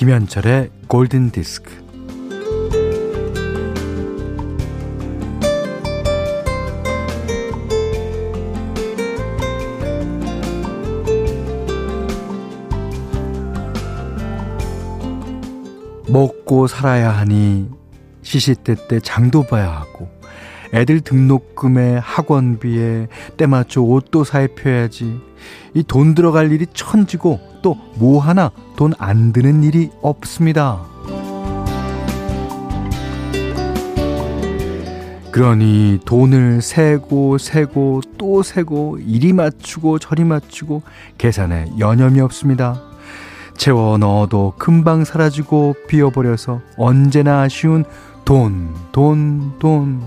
김현철의 골든 디스크. 먹고 살아야 하니 시시때때 장도 봐야 하고 애들 등록금에 학원비에 때맞춰 옷도 사입혀야지 이 돈 들어갈 일이 천지고 또 뭐 하나 돈 안 드는 일이 없습니다. 그러니 돈을 세고 세고 또 세고 이리 맞추고 저리 맞추고 계산에 여념이 없습니다. 채워 넣어도 금방 사라지고 비어버려서 언제나 아쉬운 돈, 돈, 돈.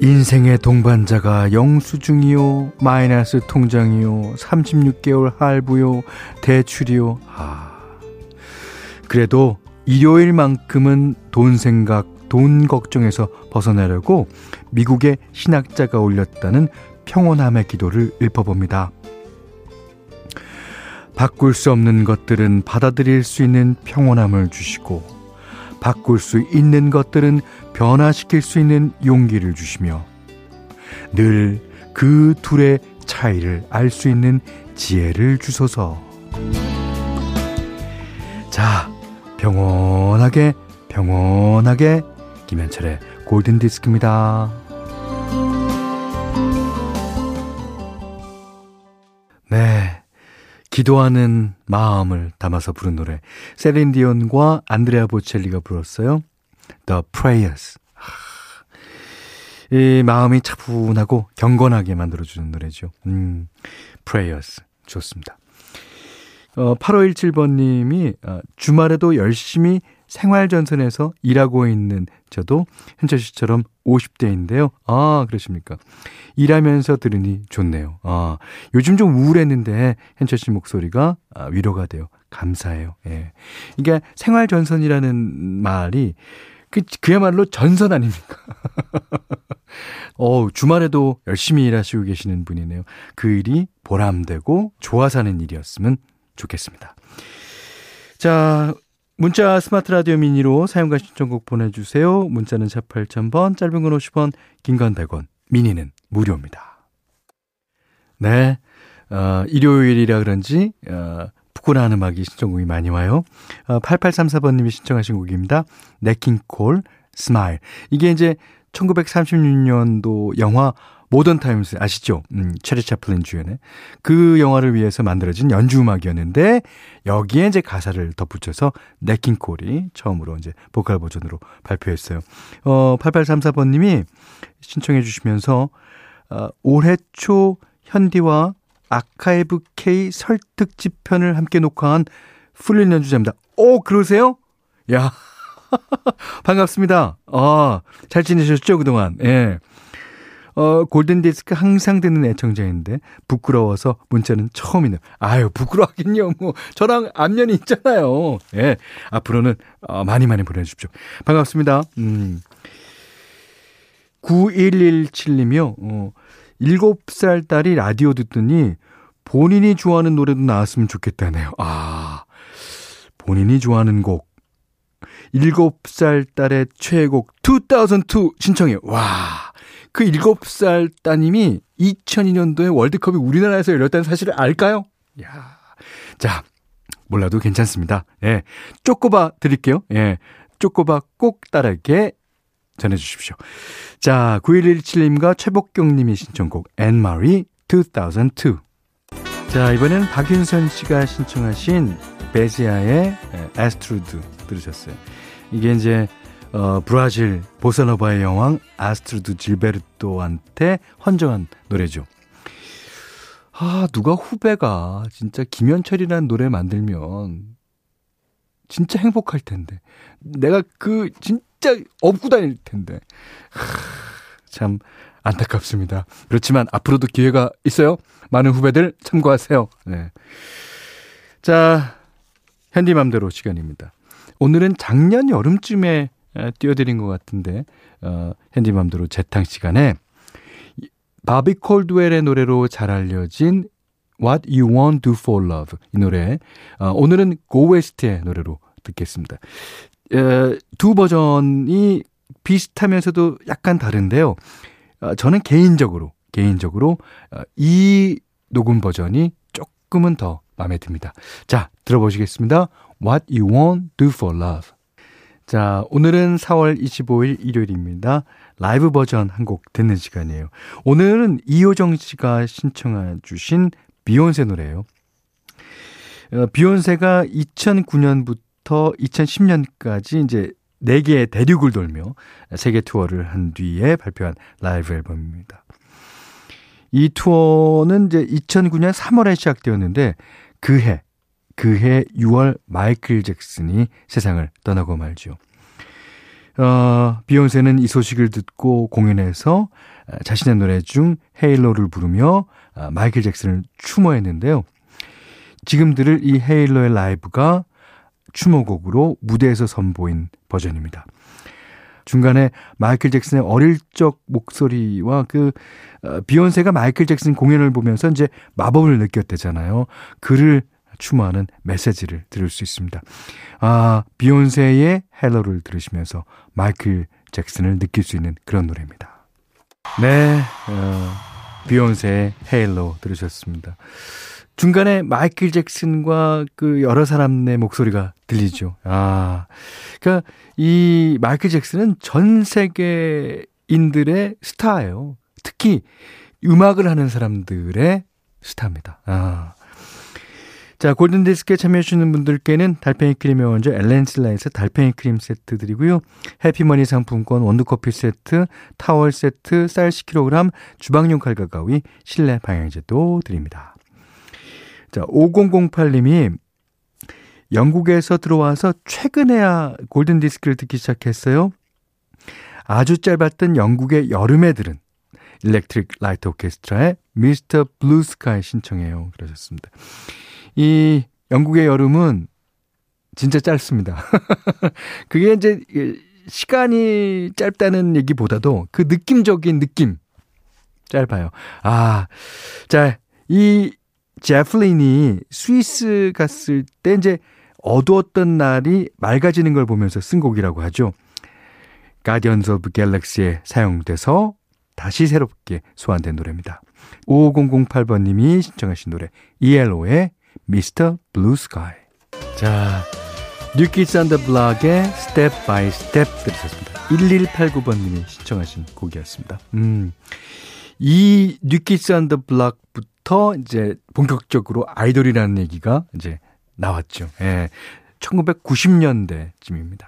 인생의 동반자가 영수증이요, 마이너스 통장이요, 36개월 할부요, 대출이요. 아. 그래도 일요일만큼은 돈 생각, 돈 걱정에서 벗어나려고 미국의 신학자가 올렸다는 평온함의 기도를 읊어봅니다. 바꿀 수 없는 것들은 받아들일 수 있는 평온함을 주시고, 바꿀 수 있는 것들은 변화시킬 수 있는 용기를 주시며 늘 그 둘의 차이를 알 수 있는 지혜를 주소서. 자, 평온하게, 평온하게, 김현철의 골든 디스크입니다. 기도하는 마음을 담아서 부른 노래. 세린디온과 안드레아 보첼리가 불렀어요. The Prayers. 이 마음이 차분하고 경건하게 만들어주는 노래죠. 음, Prayers. 좋습니다. 어, 8517번님이 어, 주말에도 열심히 생활전선에서 일하고 있는 저도 현철 씨처럼 50대인데요. 아, 그러십니까. 일하면서 들으니 좋네요. 아, 요즘 좀 우울했는데 현철 씨 목소리가 아, 위로가 돼요. 감사해요. 예. 이게 생활전선이라는 말이 그, 그야말로 전선 아닙니까? 어 주말에도 열심히 일하시고 계시는 분이네요. 그 일이 보람되고 좋아 사는 일이었으면 좋겠습니다. 자, 문자 스마트 라디오 미니로 사용과 신청곡 보내주세요. 문자는 4 8000번, 짧은 건 50원, 긴 건 100원, 미니는 무료입니다. 네, 어, 일요일이라 그런지, 어, 푸근한 음악이 신청곡이 많이 와요. 어, 8834번님이 신청하신 곡입니다. 냇 킹 콜, Smile. 이게 이제 1936년도 영화 Modern Times 아시죠? 음, 찰리 채플린 주연의 그 영화를 위해서 만들어진 연주 음악이었는데 여기에 이제 가사를 덧붙여서 냇 킹 콜이 처음으로 이제 보컬 버전으로 발표했어요. 어, 8834번 님이 신청해 주시면서 어, 올해 초 현디와 아카이브 K 설특집 편을 함께 녹화한 풀린 연주자입니다. 오, 그러세요? 야. 반갑습니다. 아, 잘 지내셨죠, 그동안? 예. 어, 골든디스크 항상 듣는 애청자인데, 부끄러워서 문자는 처음이네요. 아유, 부끄러워하긴요. 뭐, 저랑 안면이 있잖아요. 예. 앞으로는, 어, 많이 많이 보내주십시오. 반갑습니다. 음. 9117님이요. 어, 7살 딸이 라디오 듣더니 본인이 좋아하는 노래도 나왔으면 좋겠다네요. 아, 본인이 좋아하는 곡. 7살 딸의 최애곡 2002 신청해요. 와. 그 7살 따님이 2002년도에 월드컵이 우리나라에서 열렸다는 사실을 알까요? 야. 자, 몰라도 괜찮습니다. 예. 쪼꼬바 드릴게요. 예. 쪼꼬바 꼭 따르게 전해 주십시오. 자, 9117님과 최복경 님이 신청곡 앤마리 2002. 자, 이번에는 박윤선 씨가 신청하신 베지아의 에스트루드 들으셨어요. 이게 이제 어, 브라질 보사노바의 여왕 아스트루드 질베르토한테 헌정한 노래죠. 아, 누가 후배가 진짜 김현철이라는 노래 만들면 진짜 행복할 텐데. 내가 그 진짜 업고 다닐 텐데. 하, 참 안타깝습니다. 그렇지만 앞으로도 기회가 있어요. 많은 후배들 참고하세요. 네. 자, 현디맘대로 시간입니다. 오늘은 작년 여름쯤에 띄워드린 것 같은데, 어, 현디맘대로 재탕 시간에 바비 콜드웰의 노래로 잘 알려진 What You Want Do For Love 이 노래 어, 오늘은 West의 노래로 듣겠습니다. 에, 두 버전이 비슷하면서도 약간 다른데요. 어, 저는 개인적으로 개인적으로 어, 이 녹음 버전이 조금은 더 마음에 듭니다. 자, 들어보시겠습니다. What You Want Do For Love. 자, 오늘은 4월 25일 일요일입니다. 라이브 버전 한 곡 듣는 시간이에요. 오늘은 이효정 씨가 신청해 주신 비욘세 노래예요. 어, 비욘세가 2009년부터 2010년까지 이제 4개의 대륙을 돌며 세계 투어를 한 뒤에 발표한 라이브 앨범입니다. 이 투어는 이제 2009년 3월에 시작되었는데 그해 그해 6월 마이클 잭슨이 세상을 떠나고 말죠. 어, 비욘세는 이 소식을 듣고 공연에서 자신의 노래 중 헤일로를 부르며 아, 마이클 잭슨을 추모했는데요. 지금 들을 이 헤일로의 라이브가 추모곡으로 무대에서 선보인 버전입니다. 중간에 마이클 잭슨의 어릴 적 목소리와 그 어, 비욘세가 마이클 잭슨 공연을 보면서 이제 마법을 느꼈대잖아요. 그를 추모하는 메시지를 들을 수 있습니다. 아, 비욘세의 Halo를 들으시면서 마이클 잭슨을 느낄 수 있는 그런 노래입니다. 네, 어, 비욘세의 Halo 들으셨습니다. 중간에 마이클 잭슨과 그 여러 사람의 목소리가 들리죠. 아, 그러니까 이 마이클 잭슨은 전 세계인들의 스타예요. 특히 음악을 하는 사람들의 스타입니다. 아. 자, 골든디스크에 참여해주시는 분들께는 달팽이 크림의 원조 엘렌슬라에서 달팽이 크림 세트 드리고요. 해피머니 상품권, 원두커피 세트, 타월 세트, 쌀 10kg, 주방용 칼과 가위, 실내 방향제도 드립니다. 자, 5008님이 영국에서 들어와서 최근에야 골든디스크를 듣기 시작했어요. 아주 짧았던 영국의 여름에 들은 일렉트릭 라이트 오케스트라의 Mr. Blue Sky 신청해요. 그러셨습니다. 이 영국의 여름은 진짜 짧습니다. 그게 이제 시간이 짧다는 얘기보다도 그 느낌적인 느낌 짧아요. 아, 자, 이 제프 린이 스위스 갔을 때 이제 어두웠던 날이 맑아지는 걸 보면서 쓴 곡이라고 하죠. Guardians of Galaxy에 사용돼서 다시 새롭게 소환된 노래입니다. 5008번님이 신청하신 노래 ELO의 Mr. Blue Sky. 자, 뉴키즈 온 더 블락의 Step by Step 들으셨습니다. 1189번님이 신청하신 곡이었습니다. 음, 이 뉴키즈 온 더 블락부터 이제 본격적으로 아이돌이라는 얘기가 이제 나왔죠. 예. 1990년대쯤입니다.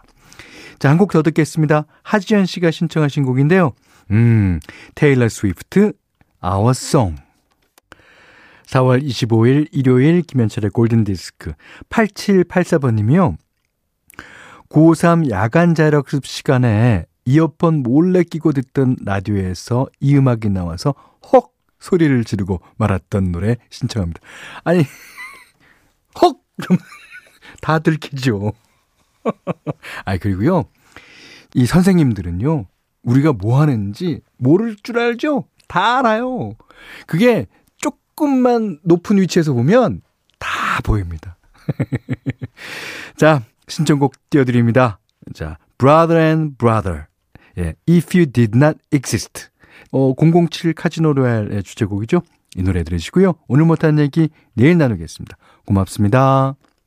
자, 한 곡 더 듣겠습니다. 하지연 씨가 신청하신 곡인데요. 음, 테일러 스위프트, Our Song. 4월 25일 일요일 김현철의 골든디스크 8784번님이요. 고3 야간 자력습 시간에 이어폰 몰래 끼고 듣던 라디오에서 이 음악이 나와서 헉 소리를 지르고 말았던 노래 신청합니다. 아니 헉 그럼 다 들키죠. 아 그리고요 이 선생님들은요 우리가 뭐 하는지 모를 줄 알죠. 다 알아요. 그게 조금만 높은 위치에서 보면 다 보입니다. 자, 신청곡 띄워드립니다. 자, Brother and Brother. 예, If You Did Not Exist. 어, 007 카지노 로얄의 주제곡이죠. 이 노래 들으시고요. 오늘 못한 얘기 내일 나누겠습니다. 고맙습니다.